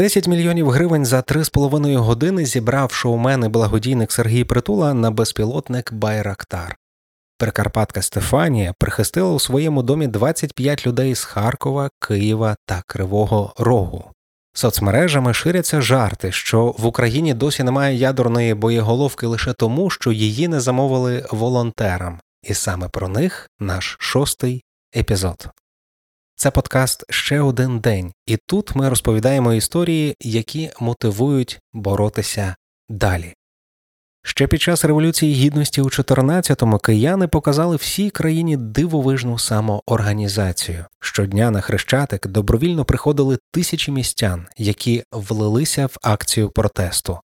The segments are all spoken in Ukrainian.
10 мільйонів гривень за 3,5 години зібрав шоумен і благодійник Сергій Притула на безпілотник Байрактар. Прикарпатка Стефанія прихистила у своєму домі 25 людей з Харкова, Києва та Кривого Рогу. Соцмережами ширяться жарти, що в Україні досі немає ядерної боєголовки лише тому, що її не замовили волонтерам, і саме про них наш шостий епізод. Це подкаст ще один день, і тут ми розповідаємо історії, які мотивують боротися далі. Ще під час Революції Гідності у 14-му кияни показали всій країні дивовижну самоорганізацію. Щодня на Хрещатик добровільно приходили тисячі містян, які влилися в акцію протесту,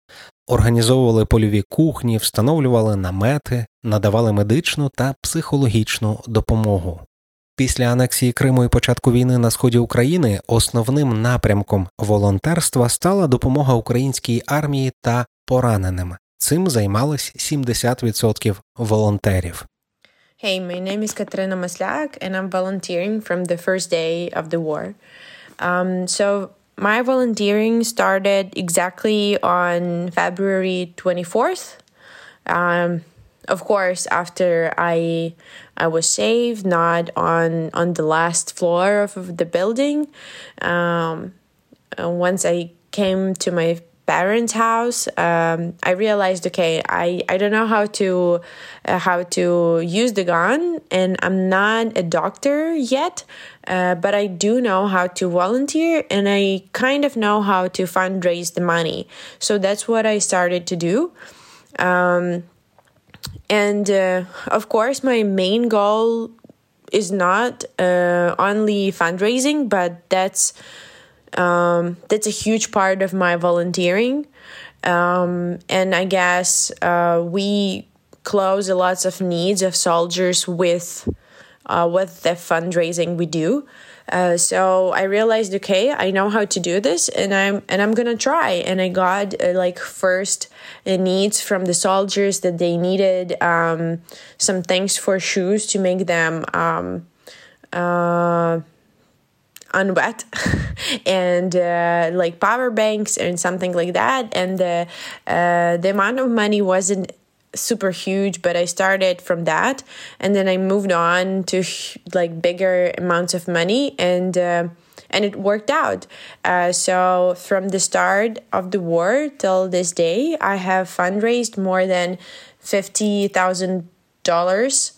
організовували польові кухні, встановлювали намети, надавали медичну та психологічну допомогу. Після анексії Криму і початку війни на сході України основним напрямком волонтерства стала допомога українській армії та пораненим. Цим займались 70% волонтерів. Hey, my name is Katrina Maslak, and I'm volunteering from the first day of the war. Um, so, my volunteering started exactly on February 24th. Um, of course, after I I was saved, not on on the last floor of the building. Um, once I came to my parents' house, um, I realized, okay, I, I don't know how to uh, how to use the gun, and I'm not a doctor yet, uh, but I do know how to volunteer, and I kind of know how to fundraise the money. So that's what I started to do. Um, and uh, of course, my main goal is not uh, only fundraising, but that's um, that's a huge part of my volunteering. Um, and I guess uh, we close lots of needs of soldiers with uh, with the fundraising we do. Uh, so I realized, okay, I know how to do this, and I'm and I'm gonna try. And I got uh, like first uh, needs from the soldiers that they needed um, some things for shoes to make them um, uh, unwet and uh, like power banks and something like that and the uh, the amount of money wasn't super huge but i started from that. And then i moved on to like bigger amounts of money and uh, and it worked out. Uh, so from the start of the war till this day i have fundraised more than $50000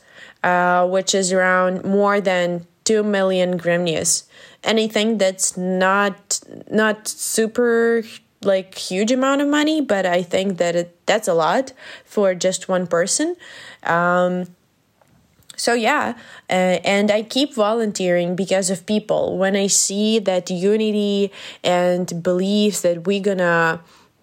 uh, which is around more than 2 million grivnias anything that's not not super like huge amount of money but i think that it, that's a lot for just one person. Um, so yeah uh, and i keep volunteering because of people. When i see that unity and beliefs that we're gonna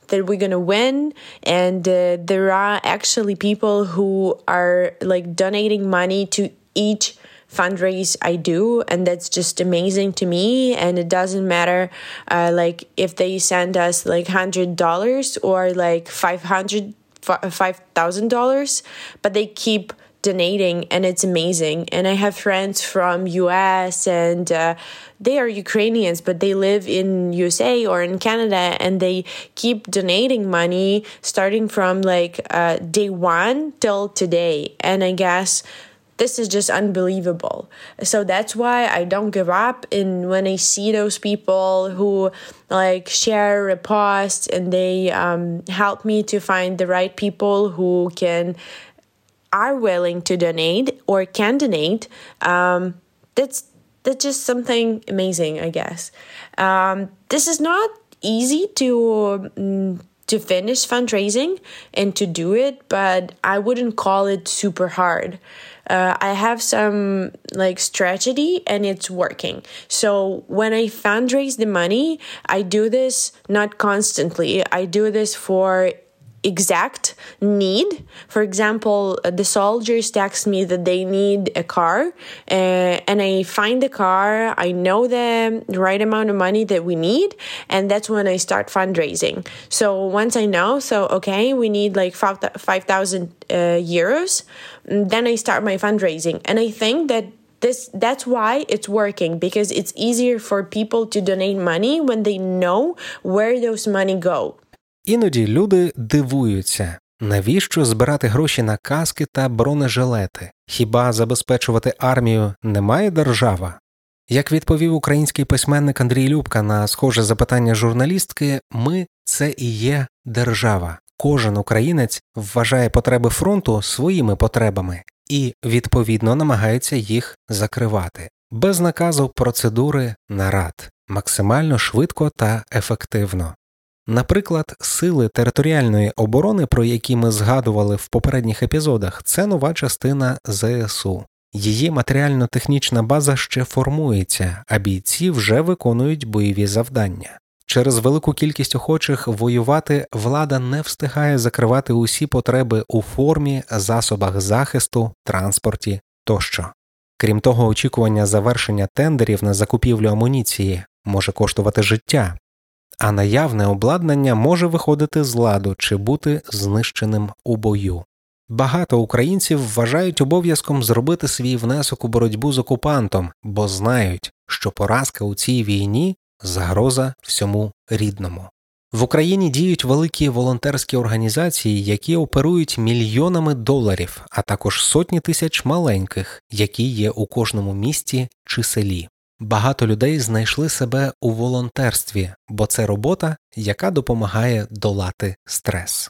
that we're gonna win and uh, there are actually people who are like donating money to each fundraise I do, and that's just amazing to me. And it doesn't matter, uh, like if they send us like hundred dollars or like five hundred five thousand dollars, but they keep donating and it's amazing and i have friends from us and uh, they are ukrainians but they live in usa or in canada and they keep donating money starting from like uh, day one till today and i guess this is just unbelievable. So that's why I don't give up. And when I see those people who like share a post and they um, help me to find the right people who can are willing to donate or can donate, um, that's that's just something amazing, I guess. Um, this is not easy to. To finish fundraising and to do it, but I wouldn't call it super hard uh, I have some like strategy and it's working. So when I fundraise the money, I do this not constantly. I do this for exact need. For example, uh, the soldiers text me that they need a car, uh, and I find the car. I know the right amount of money that we need, and that's when I start fundraising. So once I know, so okay, we need like five thousand uh, euros, then I start my fundraising, and I think that this that's why it's working because it's easier for people to donate money when they know where those money go. Іноді люди дивуються, навіщо збирати гроші на каски та бронежилети? Хіба забезпечувати армію не має держава? Як відповів український письменник Андрій Любка на схоже запитання журналістки, ми це і є держава. Кожен українець вважає потреби фронту своїми потребами і відповідно намагається їх закривати без наказу процедури нарад максимально швидко та ефективно. Наприклад, сили територіальної оборони, про які ми згадували в попередніх епізодах, це нова частина ЗСУ. Її матеріально-технічна база ще формується, а бійці вже виконують бойові завдання. Через велику кількість охочих воювати влада не встигає закривати усі потреби у формі, засобах захисту, транспорті тощо. Крім того, очікування завершення тендерів на закупівлю амуніції може коштувати життя, а наявне обладнання може виходити з ладу чи бути знищеним у бою. Багато українців вважають обов'язком зробити свій внесок у боротьбу з окупантом, бо знають, що поразка у цій війні загроза всьому рідному. В Україні діють великі волонтерські організації, які оперують мільйонами доларів, а також сотні тисяч маленьких, які є у кожному місті чи селі. Багато людей знайшли себе у волонтерстві, бо це робота, яка допомагає долати стрес.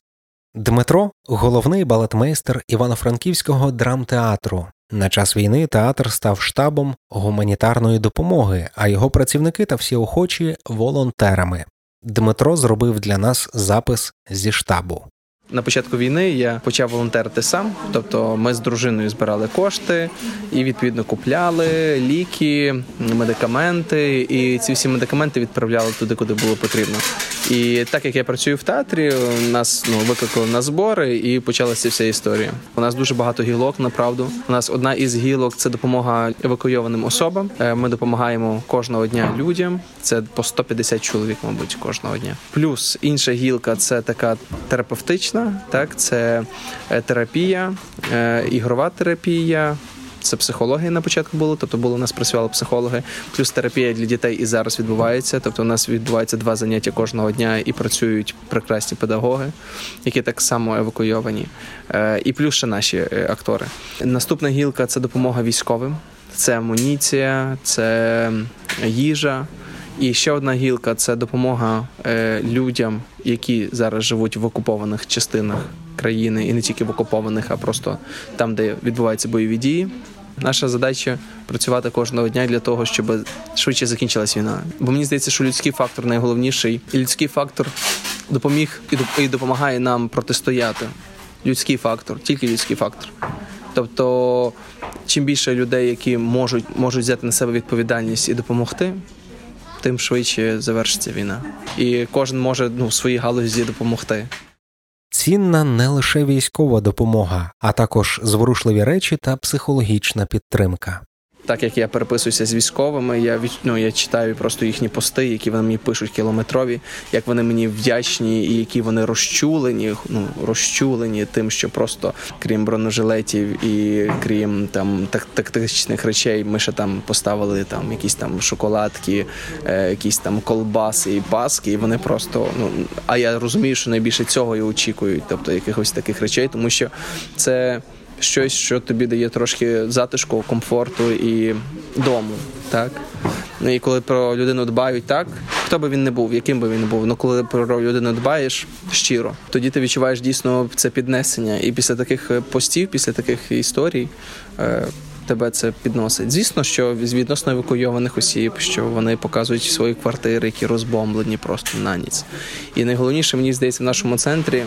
Дмитро головний балетмейстер Івано-Франківського драмтеатру. На час війни театр став штабом гуманітарної допомоги, а його працівники та всі охочі волонтерами. Дмитро зробив для нас запис зі штабу. На початку війни я почав волонтерити сам, тобто ми з дружиною збирали кошти і відповідно купляли ліки, медикаменти, і ці всі медикаменти відправляли туди, куди було потрібно. І так як я працюю в театрі, нас ну викликали на збори і почалася вся історія. У нас дуже багато гілок. Направду у нас одна із гілок це допомога евакуйованим особам. Е, ми допомагаємо кожного дня людям. Це по 150 чоловік, мабуть, кожного дня. Плюс інша гілка це така терапевтична, так це е, терапія, е, ігрова терапія. Це психологія на початку було, тобто було у нас працювали психологи, плюс терапія для дітей і зараз відбувається. Тобто, у нас відбувається два заняття кожного дня і працюють прекрасні педагоги, які так само евакуйовані, і плюс ще наші актори. Наступна гілка це допомога військовим, це амуніція, це їжа. І ще одна гілка це допомога е, людям, які зараз живуть в окупованих частинах країни, і не тільки в окупованих, а просто там, де відбуваються бойові дії. Наша задача працювати кожного дня для того, щоб швидше закінчилась війна. Бо мені здається, що людський фактор найголовніший, і людський фактор допоміг і допомагає нам протистояти. Людський фактор, тільки людський фактор. Тобто, чим більше людей, які можуть можуть взяти на себе відповідальність і допомогти, тим швидше завершиться війна, і кожен може ну в своїй галузі допомогти. Цінна не лише військова допомога, а також зворушливі речі та психологічна підтримка. Так як я переписуюся з військовими, я ну, я читаю просто їхні пости, які вони мені пишуть кілометрові, як вони мені вдячні, і які вони розчулені, ну розчулені тим, що просто крім бронежилетів і крім там так тактичних речей, ми ще там поставили там якісь там шоколадки, е, якісь там колбаси і паски. І вони просто ну а я розумію, що найбільше цього і очікують, тобто якихось таких речей, тому що це щось, що тобі дає трошки затишку, комфорту і дому. Так? Ну, і коли про людину дбають так, хто би він не був, яким би він не був. Ну коли про людину дбаєш щиро, тоді ти відчуваєш дійсно це піднесення. І після таких е, постів, після таких історій. Е, тебе це підносить. Звісно, що відносно евакуйованих осіб, що вони показують свої квартири, які розбомблені просто на ніч. І найголовніше мені здається в нашому центрі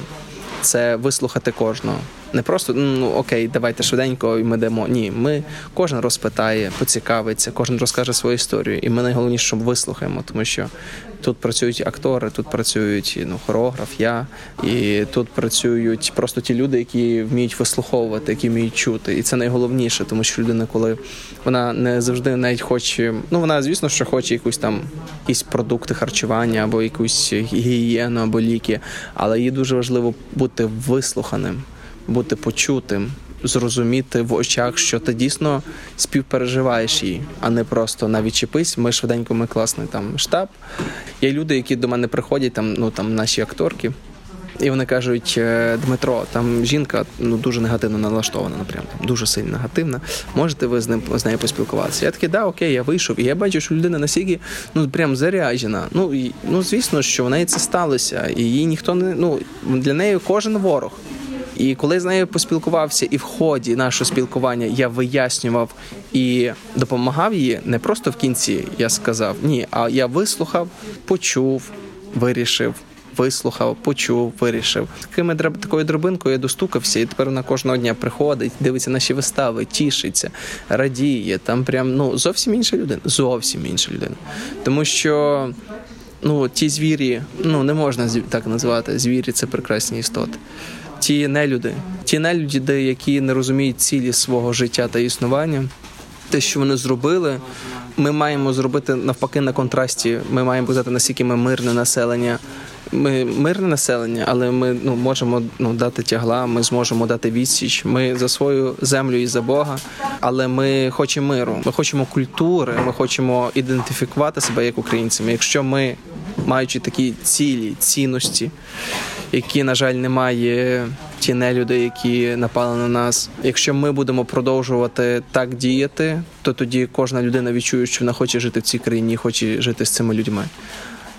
це вислухати кожного. Не просто ну окей, давайте швиденько і ми демо. Ні, ми кожен розпитає, поцікавиться, кожен розкаже свою історію. І ми найголовніше, щоб вислухаємо, тому що тут працюють актори, тут працюють ну, хореограф, я і тут працюють просто ті люди, які вміють вислуховувати, які вміють чути. І це найголовніше, тому що людина, коли вона не завжди навіть хоче, ну вона, звісно, що хоче якусь там якісь продукти харчування або якусь гігієну, або ліки, але їй дуже важливо бути вислуханим бути почутим зрозуміти в очах, що ти дійсно співпереживаєш її, а не просто навіть чіпись. Ми швиденько, ми класний там штаб. Є люди, які до мене приходять, там ну там наші акторки. І вони кажуть: «Е, Дмитро, там жінка ну дуже негативно налаштована, напрям там дуже сильно негативна. Можете ви з ним з нею поспілкуватися? Я такий, да, окей, я вийшов, і я бачу, що людина настільки ну прям заряджена. Ну і ну звісно, що в неї це сталося, і її ніхто не ну для неї кожен ворог. І коли з нею поспілкувався, і в ході нашого спілкування я вияснював і допомагав їй, не просто в кінці я сказав ні, а я вислухав, почув, вирішив вислухав, почув, вирішив. Такими такою дробинкою я достукався, і тепер вона кожного дня приходить, дивиться наші вистави, тішиться, радіє. Там прям ну зовсім інша людина. Зовсім інша людина. Тому що ну ті звірі, ну не можна так називати. Звірі це прекрасні істоти. Ті нелюди, ті нелюди, які не розуміють цілі свого життя та існування, те, що вони зробили, ми маємо зробити навпаки на контрасті. Ми маємо показати, наскільки ми мирне населення. Ми мирне населення, але ми ну можемо ну дати тягла. Ми зможемо дати відсіч. Ми за свою землю і за Бога, але ми хочемо миру. Ми хочемо культури. Ми хочемо ідентифікувати себе як українцями. Якщо ми маючи такі цілі цінності, які на жаль немає ті нелюди, які напали на нас. Якщо ми будемо продовжувати так діяти, то тоді кожна людина відчує, що вона хоче жити в цій країні, хоче жити з цими людьми.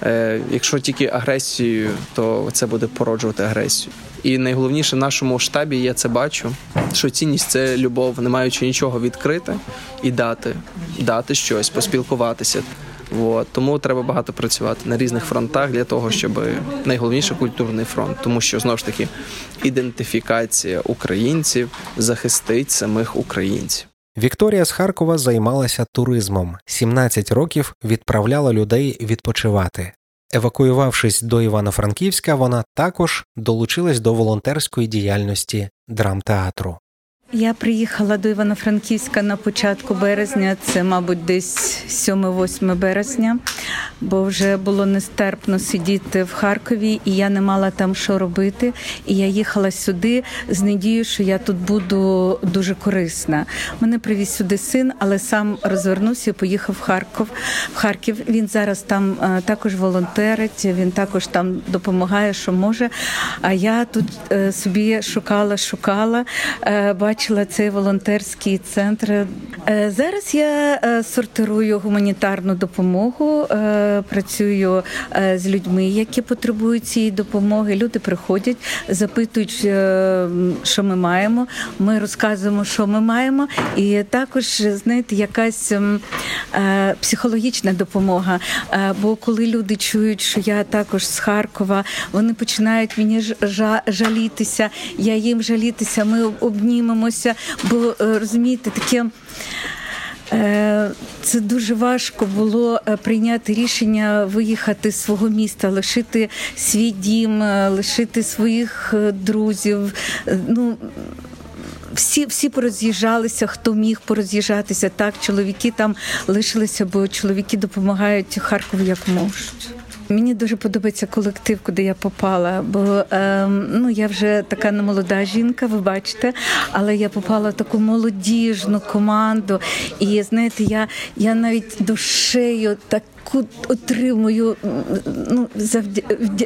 Е, якщо тільки агресією, то це буде породжувати агресію. І найголовніше в нашому штабі я це бачу, що цінність це любов, не маючи нічого відкрити і дати, дати щось, поспілкуватися. От. Тому треба багато працювати на різних фронтах для того, щоб найголовніше культурний фронт, тому що знову ж таки ідентифікація українців захистить самих українців. Вікторія з Харкова займалася туризмом, 17 років відправляла людей відпочивати. Евакуювавшись до Івано-Франківська, вона також долучилась до волонтерської діяльності драмтеатру. Я приїхала до Івано-Франківська на початку березня, це, мабуть, десь 7-8 березня, бо вже було нестерпно сидіти в Харкові, і я не мала там що робити. І я їхала сюди з надією, що я тут буду дуже корисна. Мене привіз сюди син, але сам розвернувся і поїхав в Харків. В Харків він зараз там е, також волонтерить, він також там допомагає, що може. А я тут е, собі шукала, шукала. Е, бачила цей волонтерський центр. Е, зараз я е, сортирую гуманітарну допомогу, е, працюю з людьми, які потребують цієї допомоги. Люди приходять, запитують, що ми маємо. Ми розказуємо, що ми маємо, і також знаєте, якась психологічна допомога. Бо коли люди чують, що я також з Харкова, вони починають мені жалітися. Я їм жалітися. Ми обнімемо боремося, бо е, розумієте, таке. Е, це дуже важко було е, прийняти рішення виїхати з свого міста, лишити свій дім, лишити своїх друзів. Ну всі всі пороз'їжджалися, хто міг пороз'їжджатися. Так, чоловіки там лишилися, бо чоловіки допомагають Харкову як можуть. Мені дуже подобається колектив, куди я попала, бо е, ну я вже така не молода жінка, ви бачите, але я попала в таку молодіжну команду, і знаєте, я я навіть душею так таку отримую ну, за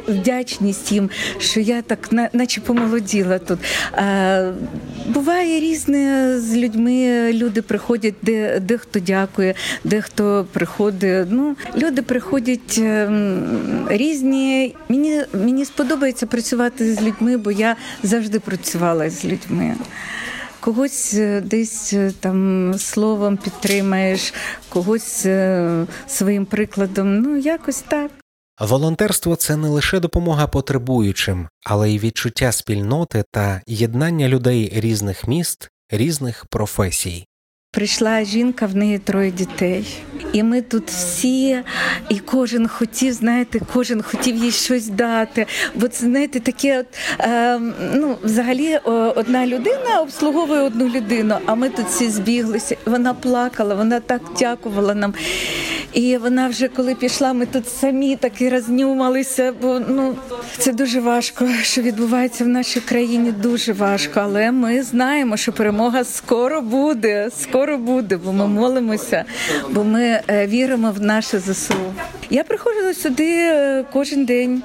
вдячність їм, що я так наче помолоділа тут. А, Буває різне з людьми. Люди приходять, де дехто дякує, дехто приходить. Ну, Люди приходять ем, різні. Мені, Мені сподобається працювати з людьми, бо я завжди працювала з людьми когось е, десь е, там словом підтримаєш, когось е, своїм прикладом. Ну якось так. Волонтерство це не лише допомога потребуючим, але й відчуття спільноти та єднання людей різних міст, різних професій. Прийшла жінка, в неї троє дітей, і ми тут всі, і кожен хотів, знаєте, кожен хотів їй щось дати. Бо це знаєте, таке, от, е, ну взагалі, одна людина обслуговує одну людину. А ми тут всі збіглися. Вона плакала, вона так дякувала нам. І вона вже коли пішла, ми тут самі таки рознюмалися, бо ну це дуже важко, що відбувається в нашій країні. Дуже важко, але ми знаємо, що перемога скоро буде. Скоро буде, бо ми молимося, бо ми е, віримо в наше ЗСУ. Я приходжу сюди е, кожен день,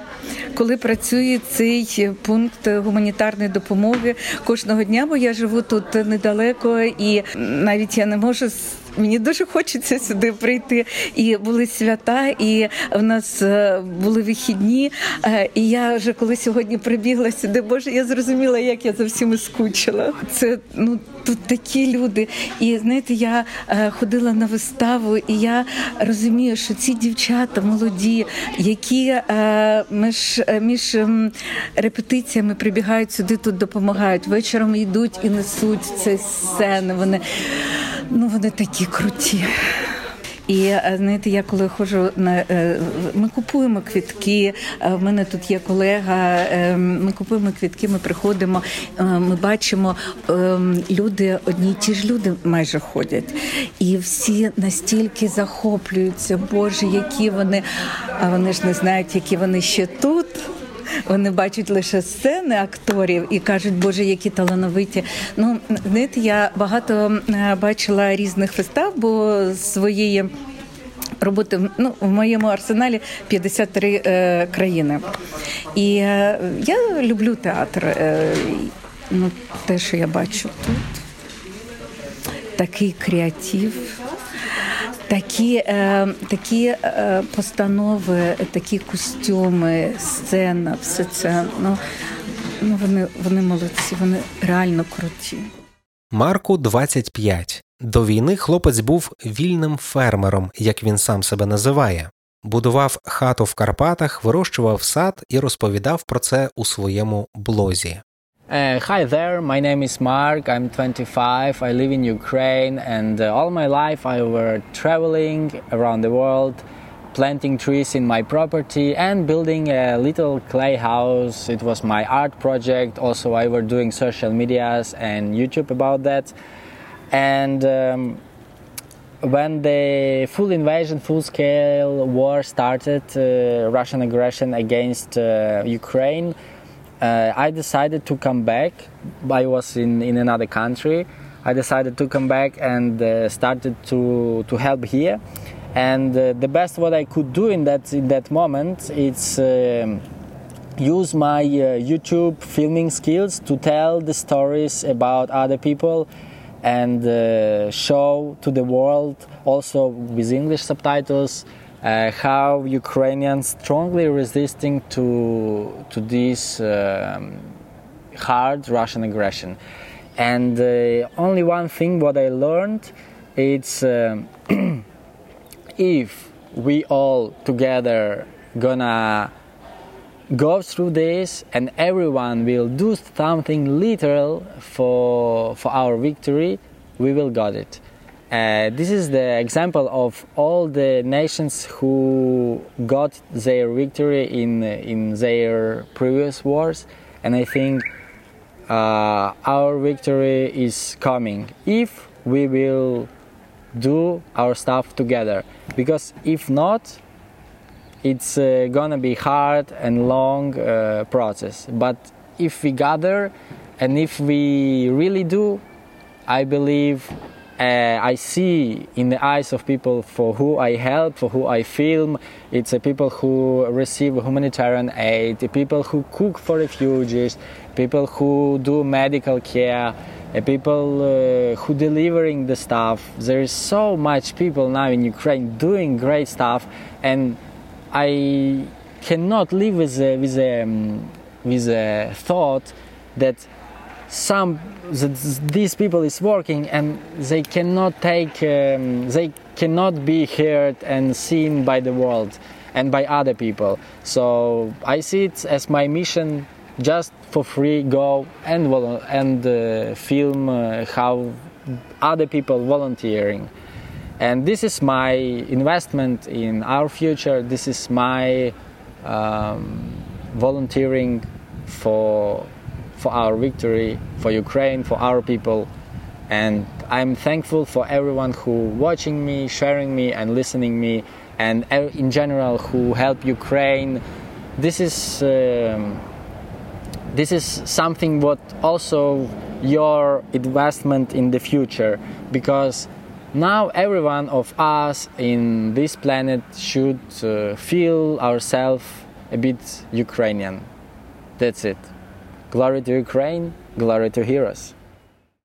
коли працює цей пункт гуманітарної допомоги кожного дня, бо я живу тут недалеко, і навіть я не можу Мені дуже хочеться сюди прийти. І були свята, і в нас е, були вихідні. Е, і я вже коли сьогодні прибігла сюди, боже, я зрозуміла, як я за всіми скучила. Це ну тут такі люди. І знаєте, я е, ходила на виставу, і я розумію, що ці дівчата молоді, які між між репетиціями прибігають сюди, тут допомагають. Вечором йдуть і несуть ці сцени. Вони ну вони такі круті. І е, знаєте, я коли ходжу на е, ми купуємо квітки. Е, в мене тут є колега. Ми купуємо квітки. Ми приходимо. Ми бачимо люди, одні й ті ж люди майже ходять, і всі настільки захоплюються. Боже, які вони, а вони ж не знають, які вони ще тут. Вони бачать лише сцени акторів і кажуть, Боже, які талановиті. Ну знаєте, я багато бачила різних вистав, бо своєї. Роботи ну в моєму арсеналі 53 е, країни, і е, я люблю театр. Е, ну, те, що я бачу тут, такий креатив, такі е, такі е, постанови, такі костюми, сцена, все це ну, ну вони, вони молодці, вони реально круті. Марку 25. До війни хлопець був вільним фермером, як він сам себе називає. Будував хату в Карпатах, вирощував сад і розповідав про це у своєму блозі. Uh, hi there, my name is Mark. I'm 25. I live in Ukraine, and uh, all my life I were traveling around the world, planting trees in my property and building a little clay house. It was my art project. Also, I were doing social medias and YouTube about that. And um, when the full invasion, full scale war started, uh, Russian aggression against uh, Ukraine uh, I decided to come back. I was in, in another country. I decided to come back and uh, started to, to help here. And uh, the best what I could do in that in that moment is um, use my uh, YouTube filming skills to tell the stories about other people and uh, show to the world also with English subtitles uh, how Ukrainians strongly resisting to to this um, hard Russian aggression. And uh, only one thing what I learned, it's uh, if we all together gonna go through this and everyone will do something little for for our victory, we will got it. Uh, this is the example of all the nations who got their victory in in their previous wars, and I think uh, our victory is coming if we will do our stuff together. Because if not, it's uh, gonna be hard and long uh, process. But if we gather and if we really do, I believe uh, I see in the eyes of people for who I help, for who I film. It's uh, people who receive humanitarian aid, people who cook for refugees, people who do medical care, uh, people uh, who delivering the stuff. There is so much people now in Ukraine doing great stuff, and I cannot live with a, with a, um, with a thought that some these people is working and they cannot take um, they cannot be heard and seen by the world and by other people. So i see it as my mission just for free go and and uh, film uh, how other people volunteering. And this is my investment in our future. This is my um, volunteering for for our victory, for Ukraine, for our people. And I'm thankful for everyone who watching me, sharing me, and listening me. and in general who help Ukraine. This is um, this is something what also your investment in the future because now everyone of us in this planet should uh, feel ourselves a bit Ukrainian. That's it. Glory to Ukraine, glory to heroes.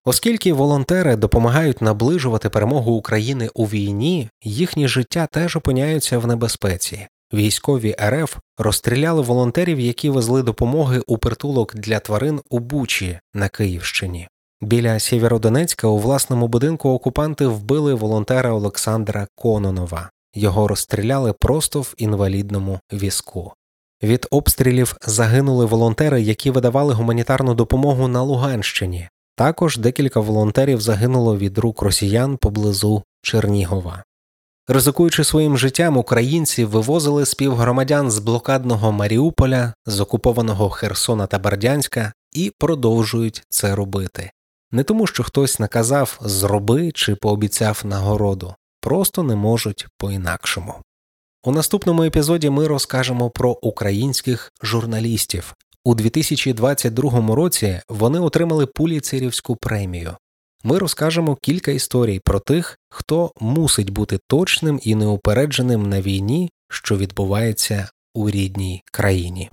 Оскільки волонтери допомагають наближувати перемогу України у війні, їхні життя теж опиняються в небезпеці. Військові РФ розстріляли волонтерів, які везли допомоги у притулок для тварин у Бучі на Київщині. Біля Сєвєродонецька у власному будинку окупанти вбили волонтера Олександра Кононова. Його розстріляли просто в інвалідному візку. Від обстрілів загинули волонтери, які видавали гуманітарну допомогу на Луганщині. Також декілька волонтерів загинуло від рук росіян поблизу Чернігова. Ризикуючи своїм життям, українці вивозили співгромадян з блокадного Маріуполя, з окупованого Херсона та Бердянська і продовжують це робити. Не тому, що хтось наказав зроби чи пообіцяв нагороду, просто не можуть по-інакшому. У наступному епізоді ми розкажемо про українських журналістів. У 2022 році вони отримали Пуліцерівську премію. Ми розкажемо кілька історій про тих, хто мусить бути точним і неупередженим на війні, що відбувається у рідній країні.